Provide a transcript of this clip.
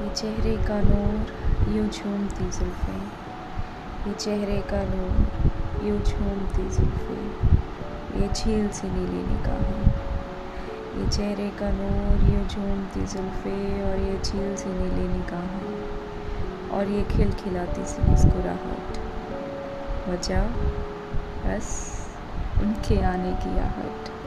ये चेहरे का नूर यूँ झूमती जुल्फ़ें। ये चेहरे का नूर यूँ झूमती जुल्फ़ें। ये झील सी नीली निगाहें। ये चेहरे का नूर यूँ झूमती जुल्फ़ें और ये झील सी नीली निगाहें। और ये खिलखिलाती सी मुस्कुराहट। वजह बस उनके आने की आहट।